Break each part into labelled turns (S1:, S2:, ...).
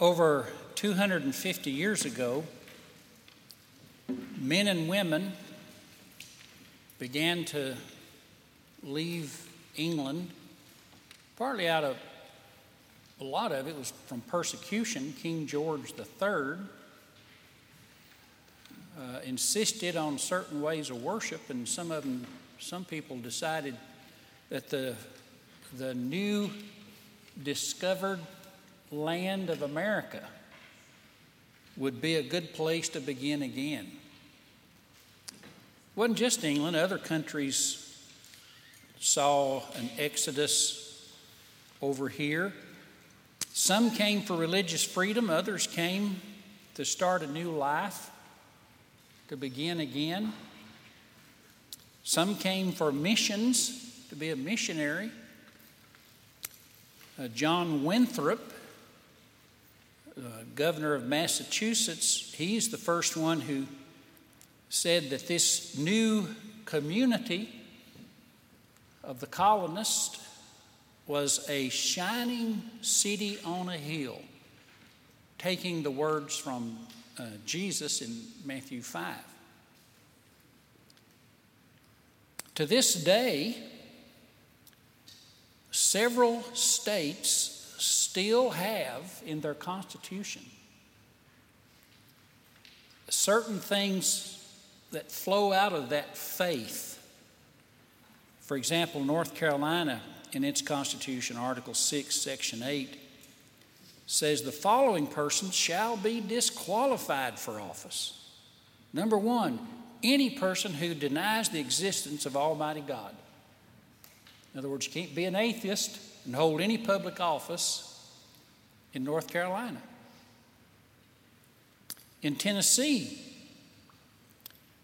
S1: Over 250 years ago, men and women began to leave England, partly out of a lot of it was from persecution. King George III uh, insisted on certain ways of worship, and some of them, some people decided that the the new discovered land of America would be a good place to begin again. It wasn't just England, other countries saw an exodus over here. Some came for religious freedom, others came to start a new life, to begin again. Some came for missions, to be a missionary. Uh, John Winthrop, governor of Massachusetts, he's the first one who said that this new community of the colonists was a shining city on a hill, taking the words from uh, Jesus in Matthew 5. To this day, several states still have in their constitution certain things that flow out of that faith. For example, North Carolina, in its constitution, Article 6, Section 8, says the following persons shall be disqualified for office. Number one, any person who denies the existence of Almighty God. In other words, you can't be an atheist and hold any public office in North Carolina. In Tennessee,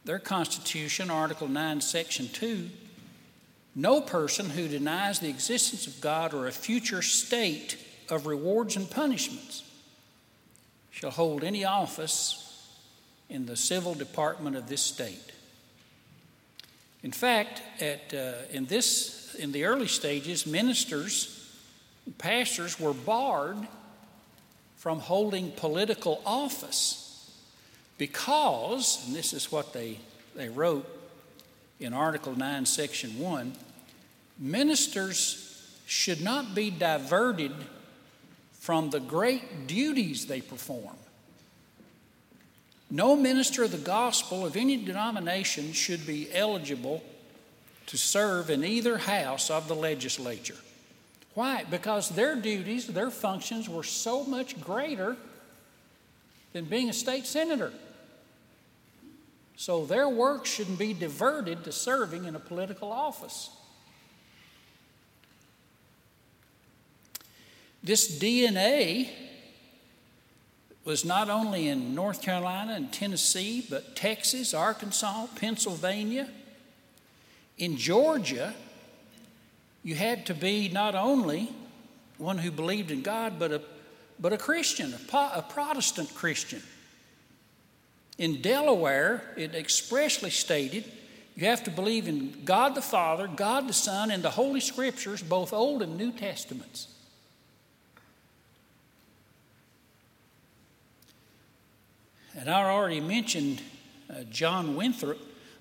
S1: their Constitution, Article 9, Section 2, no person who denies the existence of God or a future state of rewards and punishments shall hold any office in the civil department of this state. In fact, at, uh, in this in the early stages, ministers, pastors were barred from holding political office because, and this is what they, they wrote in Article 9, Section 1 ministers should not be diverted from the great duties they perform. No minister of the gospel of any denomination should be eligible to serve in either house of the legislature. Why? Because their duties, their functions were so much greater than being a state senator. So their work shouldn't be diverted to serving in a political office. This DNA was not only in North Carolina and Tennessee, but Texas, Arkansas, Pennsylvania, in Georgia, you had to be not only one who believed in God, but a, but a Christian, a, a Protestant Christian. In Delaware, it expressly stated you have to believe in God the Father, God the Son, and the Holy Scriptures, both Old and New Testaments. And I already mentioned uh, John Winthrop,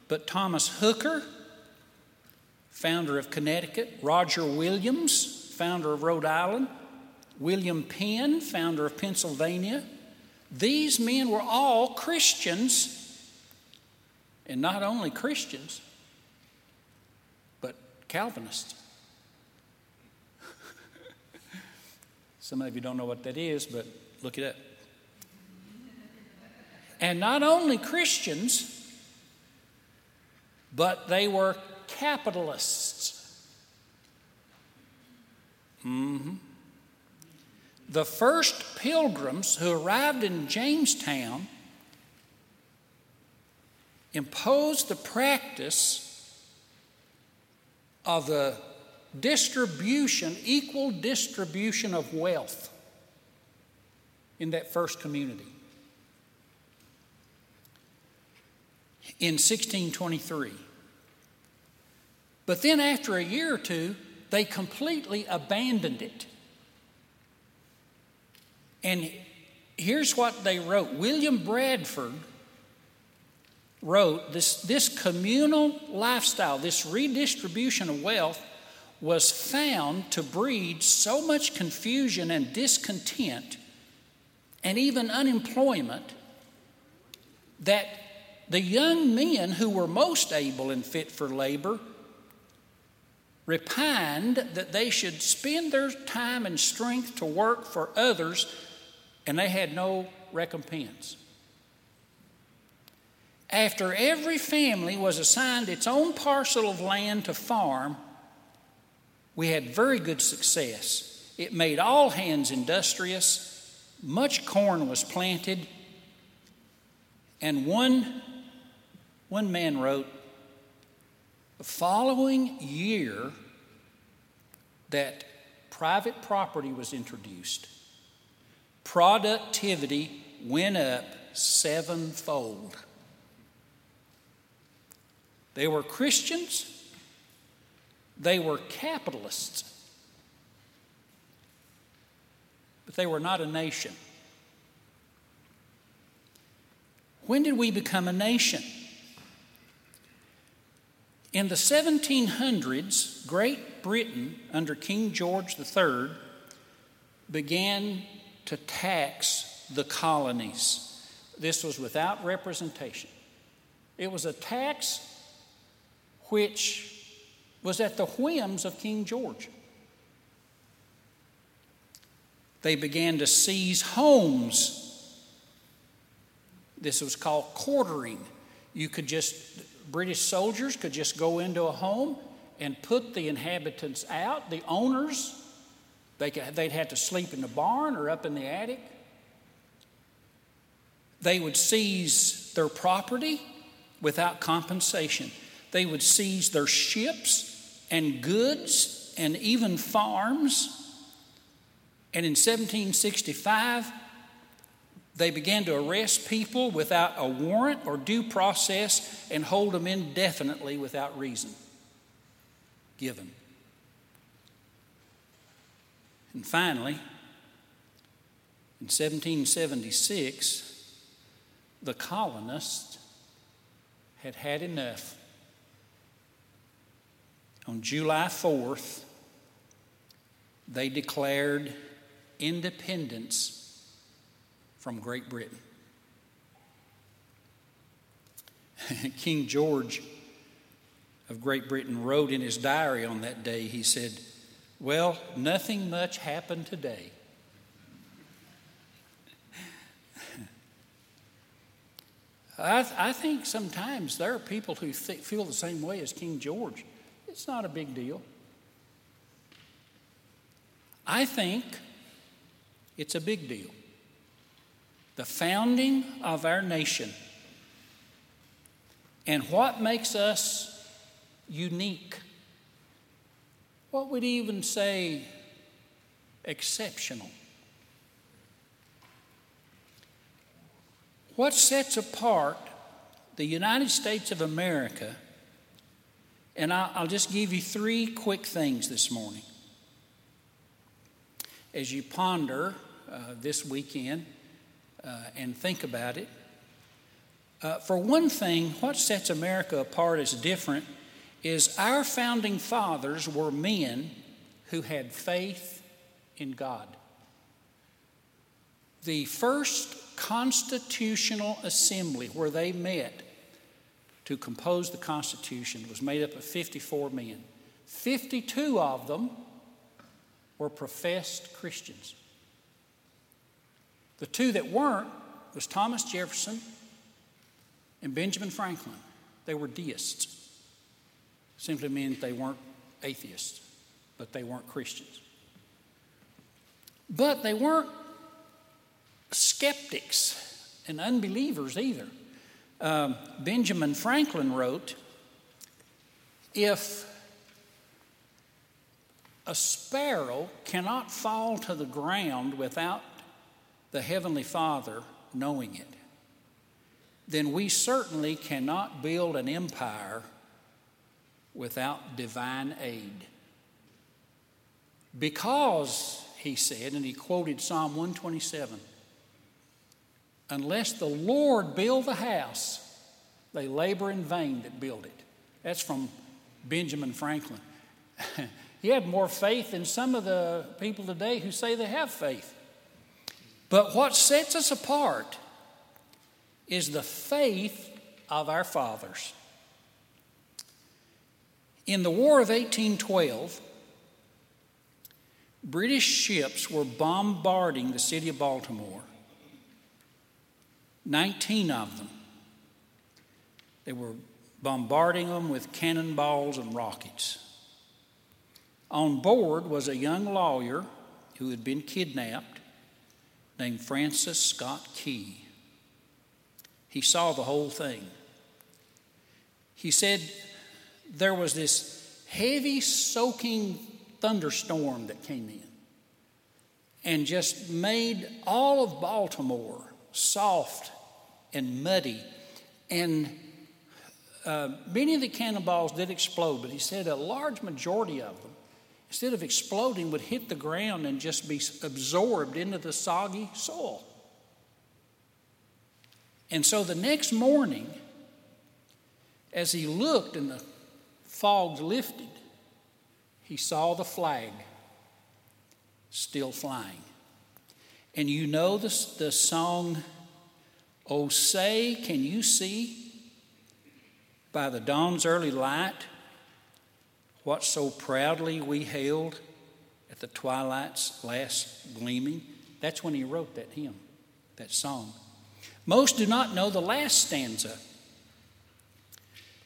S1: but Thomas Hooker, founder of Connecticut, Roger Williams, founder of Rhode Island, William Penn, founder of Pennsylvania. These men were all Christians, and not only Christians, but Calvinists. Some of you don't know what that is, but look it up. And not only Christians, but they were capitalists. Mm-hmm. The first pilgrims who arrived in Jamestown imposed the practice of the distribution, equal distribution of wealth in that first community. In 1623, but then after a year or two, they completely abandoned it. And here's what they wrote William Bradford wrote this, this communal lifestyle, this redistribution of wealth, was found to breed so much confusion and discontent and even unemployment that the young men who were most able and fit for labor repined that they should spend their time and strength to work for others and they had no recompense. After every family was assigned its own parcel of land to farm, we had very good success. It made all hands industrious, much corn was planted, and one, one man wrote, the following year that private property was introduced, productivity went up sevenfold. They were Christians, they were capitalists, but they were not a nation. When did we become a nation? In the 1700s, Great Britain, under King George III, began to tax the colonies. This was without representation. It was a tax which was at the whims of King George. They began to seize homes. This was called quartering. You could just, British soldiers could just go into a home and put the inhabitants out, the owners. They could, they'd have to sleep in the barn or up in the attic. They would seize their property without compensation. They would seize their ships and goods and even farms. And in 1765, they began to arrest people without a warrant or due process and hold them indefinitely without reason given. And finally, in 1776, the colonists had had enough on July 4th, they declared independence from Great Britain. King George of Great Britain wrote in his diary on that day, he said, Well, nothing much happened today. I, th- I, think sometimes there are people who th- feel the same way as King George. It's not a big deal. I think it's a big deal. The founding of our nation and what makes us unique. What would even say exceptional? What sets apart the United States of America and I'll just give you three quick things this morning. As you ponder uh, this weekend uh, and think about it, uh, for one thing, what sets America apart as different is our founding fathers were men who had faith in God. The first constitutional assembly where they met to compose the Constitution was made up of 54 men. 52 of them were professed Christians. The two that weren't was Thomas Jefferson and Benjamin Franklin. They were deists. Simply means they weren't atheists, but they weren't Christians. But they weren't skeptics and unbelievers either. Um, Benjamin Franklin wrote If a sparrow cannot fall to the ground without the Heavenly Father knowing it, then we certainly cannot build an empire without divine aid. Because, he said, and he quoted Psalm 127 Unless the Lord build the house, they labor in vain that build it. That's from Benjamin Franklin. he had more faith than some of the people today who say they have faith. But what sets us apart is the faith of our fathers. In the War of 1812, British ships were bombarding the city of Baltimore. 19 of them. They were bombarding them with cannonballs and rockets. On board was a young lawyer who had been kidnapped named Francis Scott Key. He saw the whole thing. He said there was this heavy, soaking thunderstorm that came in and just made all of Baltimore soft and muddy. And uh, many of the cannonballs did explode, but he said a large majority of them, instead of exploding, would hit the ground and just be absorbed into the soggy soil. And so the next morning, as he looked and the fog lifted, he saw the flag still flying. And you know the, the song, Oh, say, can you see by the dawn's early light what so proudly we hailed at the twilight's last gleaming? That's when he wrote that hymn, that song. Most do not know the last stanza.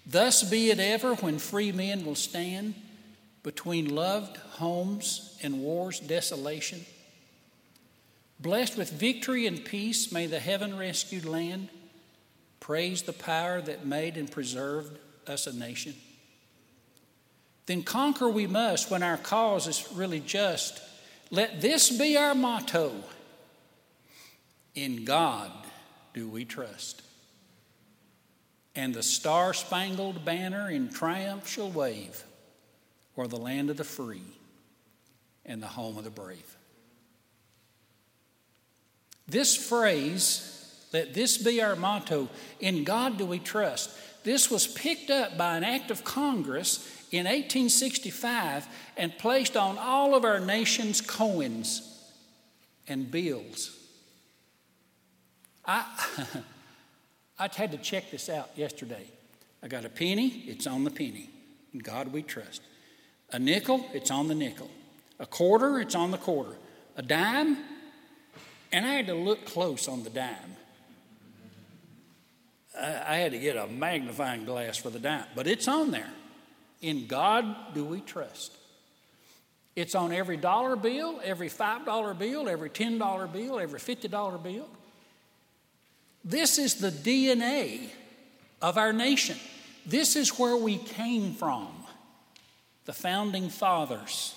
S1: Thus be it ever when free men will stand between loved homes and war's desolation. Blessed with victory and peace, may the heaven rescued land praise the power that made and preserved us a nation. Then conquer we must when our cause is really just. Let this be our motto In God do we trust. And the star spangled banner in triumph shall wave o'er the land of the free and the home of the brave. This phrase, let this be our motto, in God do we trust, this was picked up by an act of Congress in 1865 and placed on all of our nation's coins and bills. I, I had to check this out yesterday. I got a penny, it's on the penny. In God we trust. A nickel, it's on the nickel. A quarter, it's on the quarter. A dime, and I had to look close on the dime. I had to get a magnifying glass for the dime, but it's on there. In God do we trust. It's on every dollar bill, every $5 bill, every $10 bill, every $50 bill. This is the DNA of our nation. This is where we came from, the founding fathers.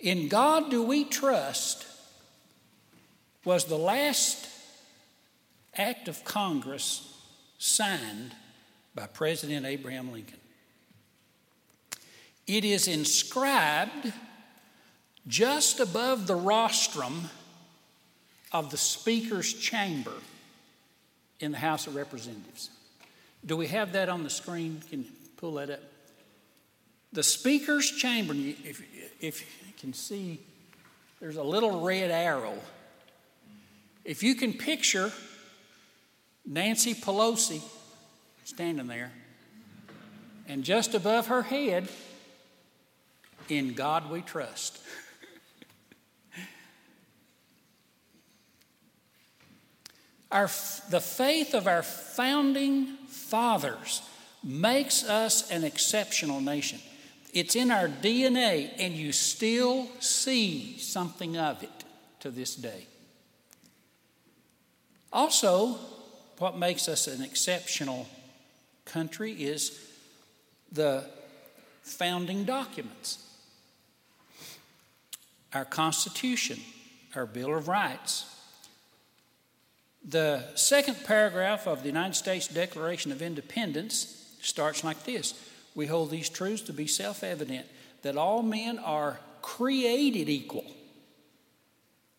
S1: In God do we trust was the last act of Congress signed by President Abraham Lincoln. It is inscribed just above the rostrum of the Speaker's chamber in the House of Representatives. Do we have that on the screen? Can you pull that up? The Speaker's chamber, if, if you can see, there's a little red arrow. If you can picture Nancy Pelosi standing there, and just above her head, in God we trust. Our, the faith of our founding fathers makes us an exceptional nation. It's in our DNA, and you still see something of it to this day. Also, what makes us an exceptional country is the founding documents our Constitution, our Bill of Rights, the second paragraph of the United States Declaration of Independence starts like this We hold these truths to be self evident that all men are created equal.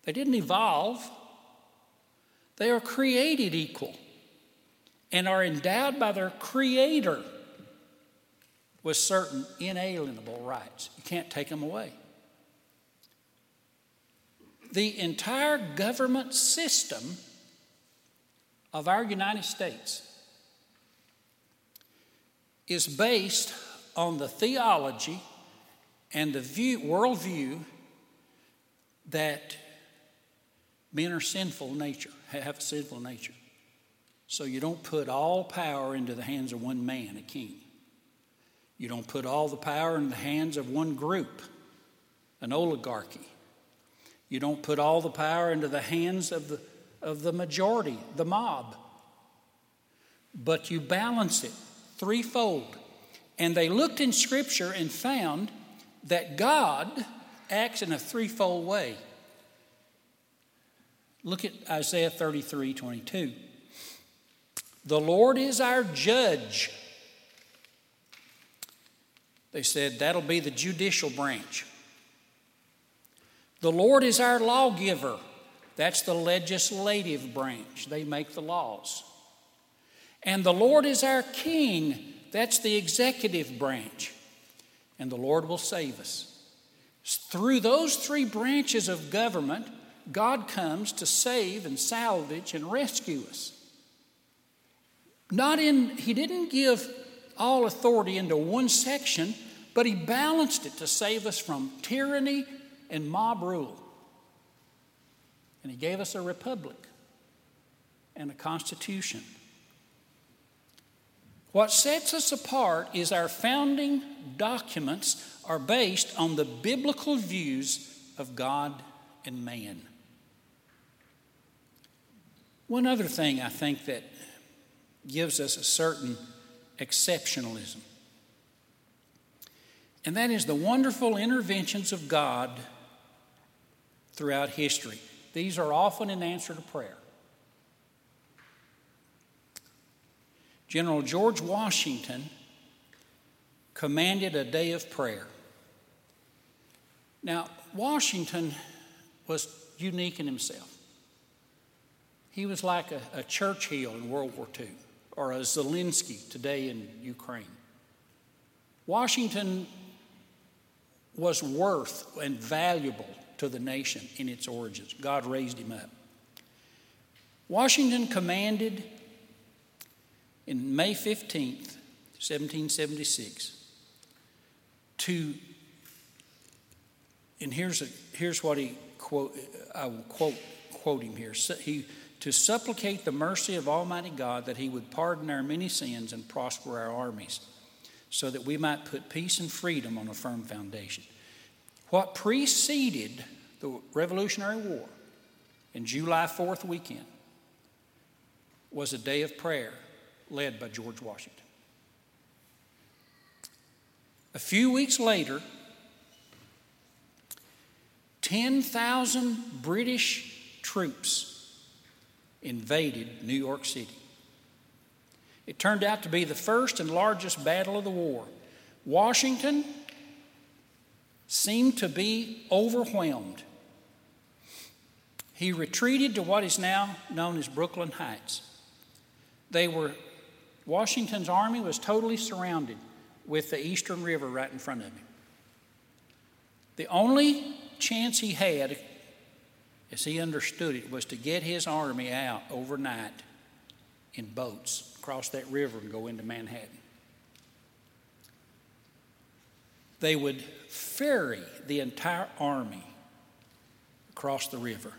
S1: They didn't evolve, They are created equal and are endowed by their Creator with certain inalienable rights. You can't take them away. The entire government system of our United States is based on the theology and the view, worldview that men are sinful nature, have a sinful nature. So you don't put all power into the hands of one man, a king. You don't put all the power in the hands of one group, an oligarchy. You don't put all the power into the hands of the, of the majority, the mob. But you balance it threefold. And they looked in Scripture and found that God acts in a threefold way. Look at Isaiah 33 22. The Lord is our judge. They said that'll be the judicial branch. The Lord is our lawgiver. That's the legislative branch. They make the laws. And the Lord is our king. That's the executive branch. And the Lord will save us. Through those three branches of government, God comes to save and salvage and rescue us. Not in, He didn't give all authority into one section, but He balanced it to save us from tyranny and mob rule. And He gave us a republic and a constitution. What sets us apart is our founding documents are based on the biblical views of God and man. One other thing I think that gives us a certain exceptionalism, and that is the wonderful interventions of God throughout history. These are often in answer to prayer. General George Washington commanded a day of prayer. Now, Washington was unique in himself. He was like a, a Churchill in World War II or a Zelensky today in Ukraine. Washington was worth and valuable to the nation in its origins. God raised him up. Washington commanded in May 15th, 1776, to, and here's, a, here's what he quote, I will quote, quote him here. He to supplicate the mercy of Almighty God that He would pardon our many sins and prosper our armies, so that we might put peace and freedom on a firm foundation. What preceded the Revolutionary War in July 4th weekend was a day of prayer led by George Washington. A few weeks later, 10,000 British troops invaded New York City. It turned out to be the first and largest battle of the war. Washington seemed to be overwhelmed. He retreated to what is now known as Brooklyn Heights. They were Washington's army was totally surrounded with the Eastern River right in front of him. The only chance he had as he understood it, was to get his army out overnight in boats, across that river, and go into Manhattan. They would ferry the entire army across the river.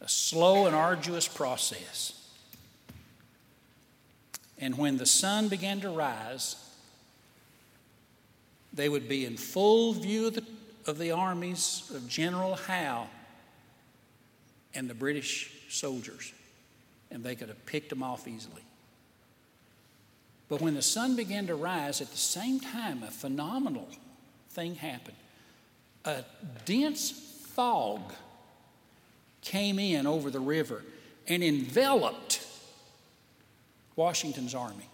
S1: A slow and arduous process. And when the sun began to rise, they would be in full view of the, of the armies of General Howe and the British soldiers, and they could have picked them off easily. But when the sun began to rise, at the same time, a phenomenal thing happened. A dense fog came in over the river and enveloped Washington's army.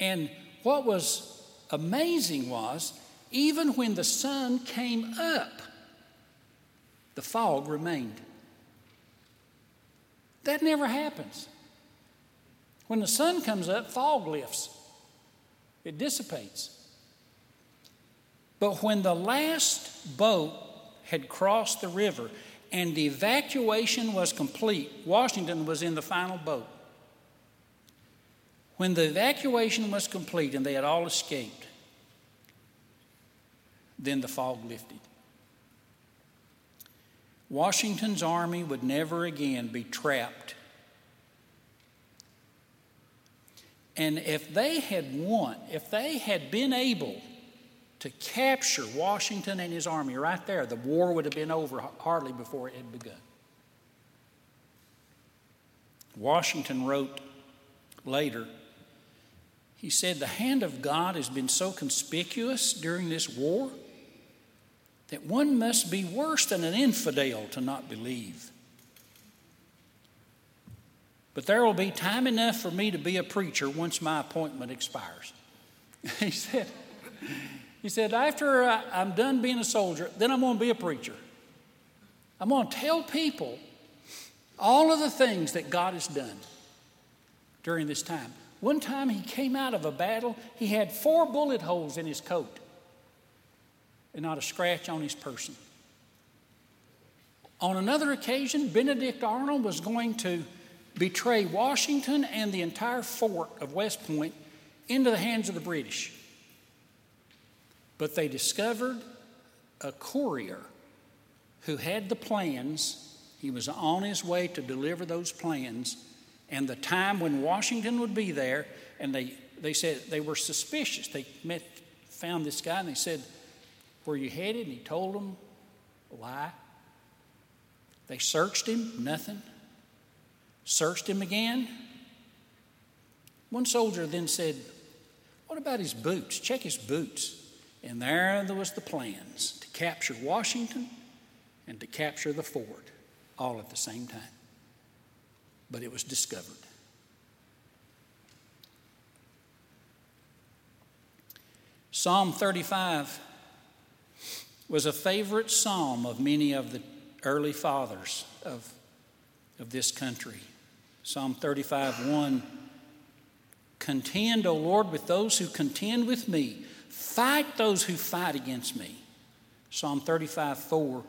S1: And what was amazing was, even when the sun came up, the fog remained. That never happens. When the sun comes up, fog lifts, it dissipates. But when the last boat had crossed the river and the evacuation was complete, Washington was in the final boat. When the evacuation was complete and they had all escaped, then the fog lifted. Washington's army would never again be trapped. And if they had won, if they had been able to capture Washington and his army right there, the war would have been over hardly before it had begun. Washington wrote later, he said, The hand of God has been so conspicuous during this war that one must be worse than an infidel to not believe. But there will be time enough for me to be a preacher once my appointment expires. he said, he said, after I'm done being a soldier, then I'm going to be a preacher. I'm going to tell people all of the things that God has done during this time. One time he came out of a battle, he had four bullet holes in his coat and not a scratch on his person. On another occasion, Benedict Arnold was going to betray Washington and the entire fort of West Point into the hands of the British. But they discovered a courier who had the plans. He was on his way to deliver those plans, and the time when Washington would be there, and they, they said they were suspicious. They met, found this guy, and they said, where you headed? And he told them lie. They searched him, nothing. Searched him again. One soldier then said, What about his boots? Check his boots. And there, was the plans to capture Washington and to capture the fort all at the same time. But it was discovered. Psalm 35 was a favorite psalm of many of the early fathers of, of this country. Psalm 35 1 Contend, O Lord, with those who contend with me, fight those who fight against me. Psalm 35 4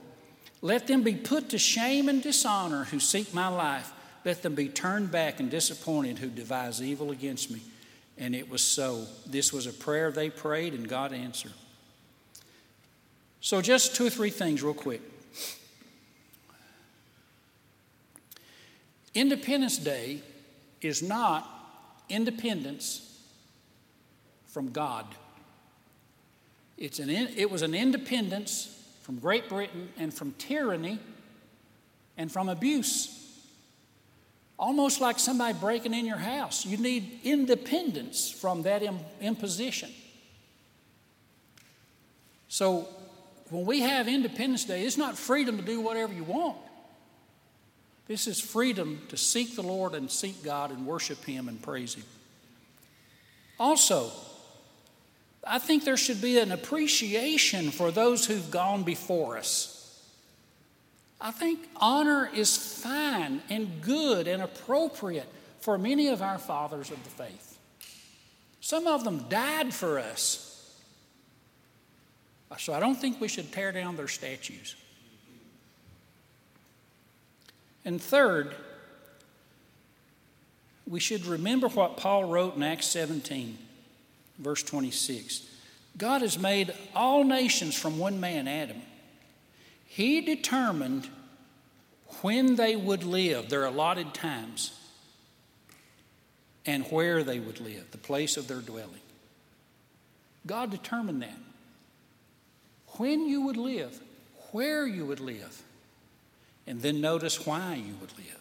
S1: Let them be put to shame and dishonor who seek my life. Let them be turned back and disappointed who devise evil against me. And it was so. This was a prayer they prayed, and God answered. So, just two or three things, real quick. Independence Day is not independence from God. It's an, it was an independence from Great Britain and from tyranny and from abuse. Almost like somebody breaking in your house. You need independence from that imposition. So, when we have Independence Day, it's not freedom to do whatever you want. This is freedom to seek the Lord and seek God and worship Him and praise Him. Also, I think there should be an appreciation for those who've gone before us. I think honor is fine and good and appropriate for many of our fathers of the faith. Some of them died for us. So I don't think we should tear down their statues. And third, we should remember what Paul wrote in Acts 17, verse 26. God has made all nations from one man, Adam. He determined when they would live, their allotted times, and where they would live, the place of their dwelling. God determined that when you would live, where you would live, and then notice why you would live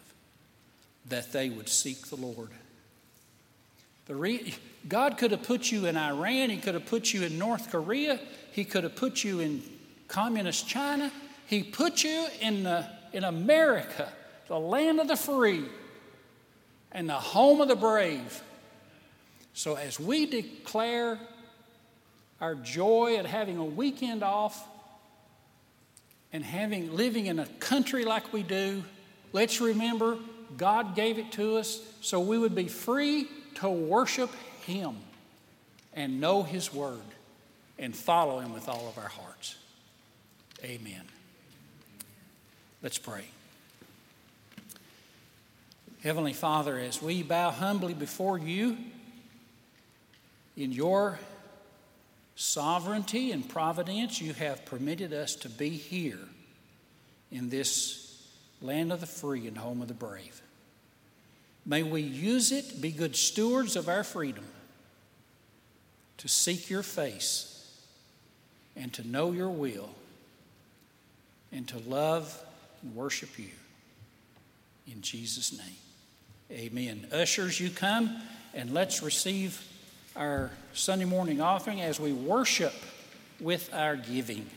S1: that they would seek the Lord. The re- God could have put you in Iran, He could have put you in North Korea, He could have put you in communist China, He put you in, the, in America, the land of the free and the home of the brave. So as we declare our joy at having a weekend off, and having living in a country like we do, let's remember God gave it to us so we would be free to worship Him and know His Word and follow Him with all of our hearts. Amen. Let's pray. Heavenly Father, as we bow humbly before you in your sovereignty and providence, you have permitted us to be here in this land of the free and home of the brave. May we use it, be good stewards of our freedom, to seek your face and to know your will and to love and worship you. In Jesus' name, amen. Ushers, you come and let's receive our Sunday morning offering as we worship with our giving.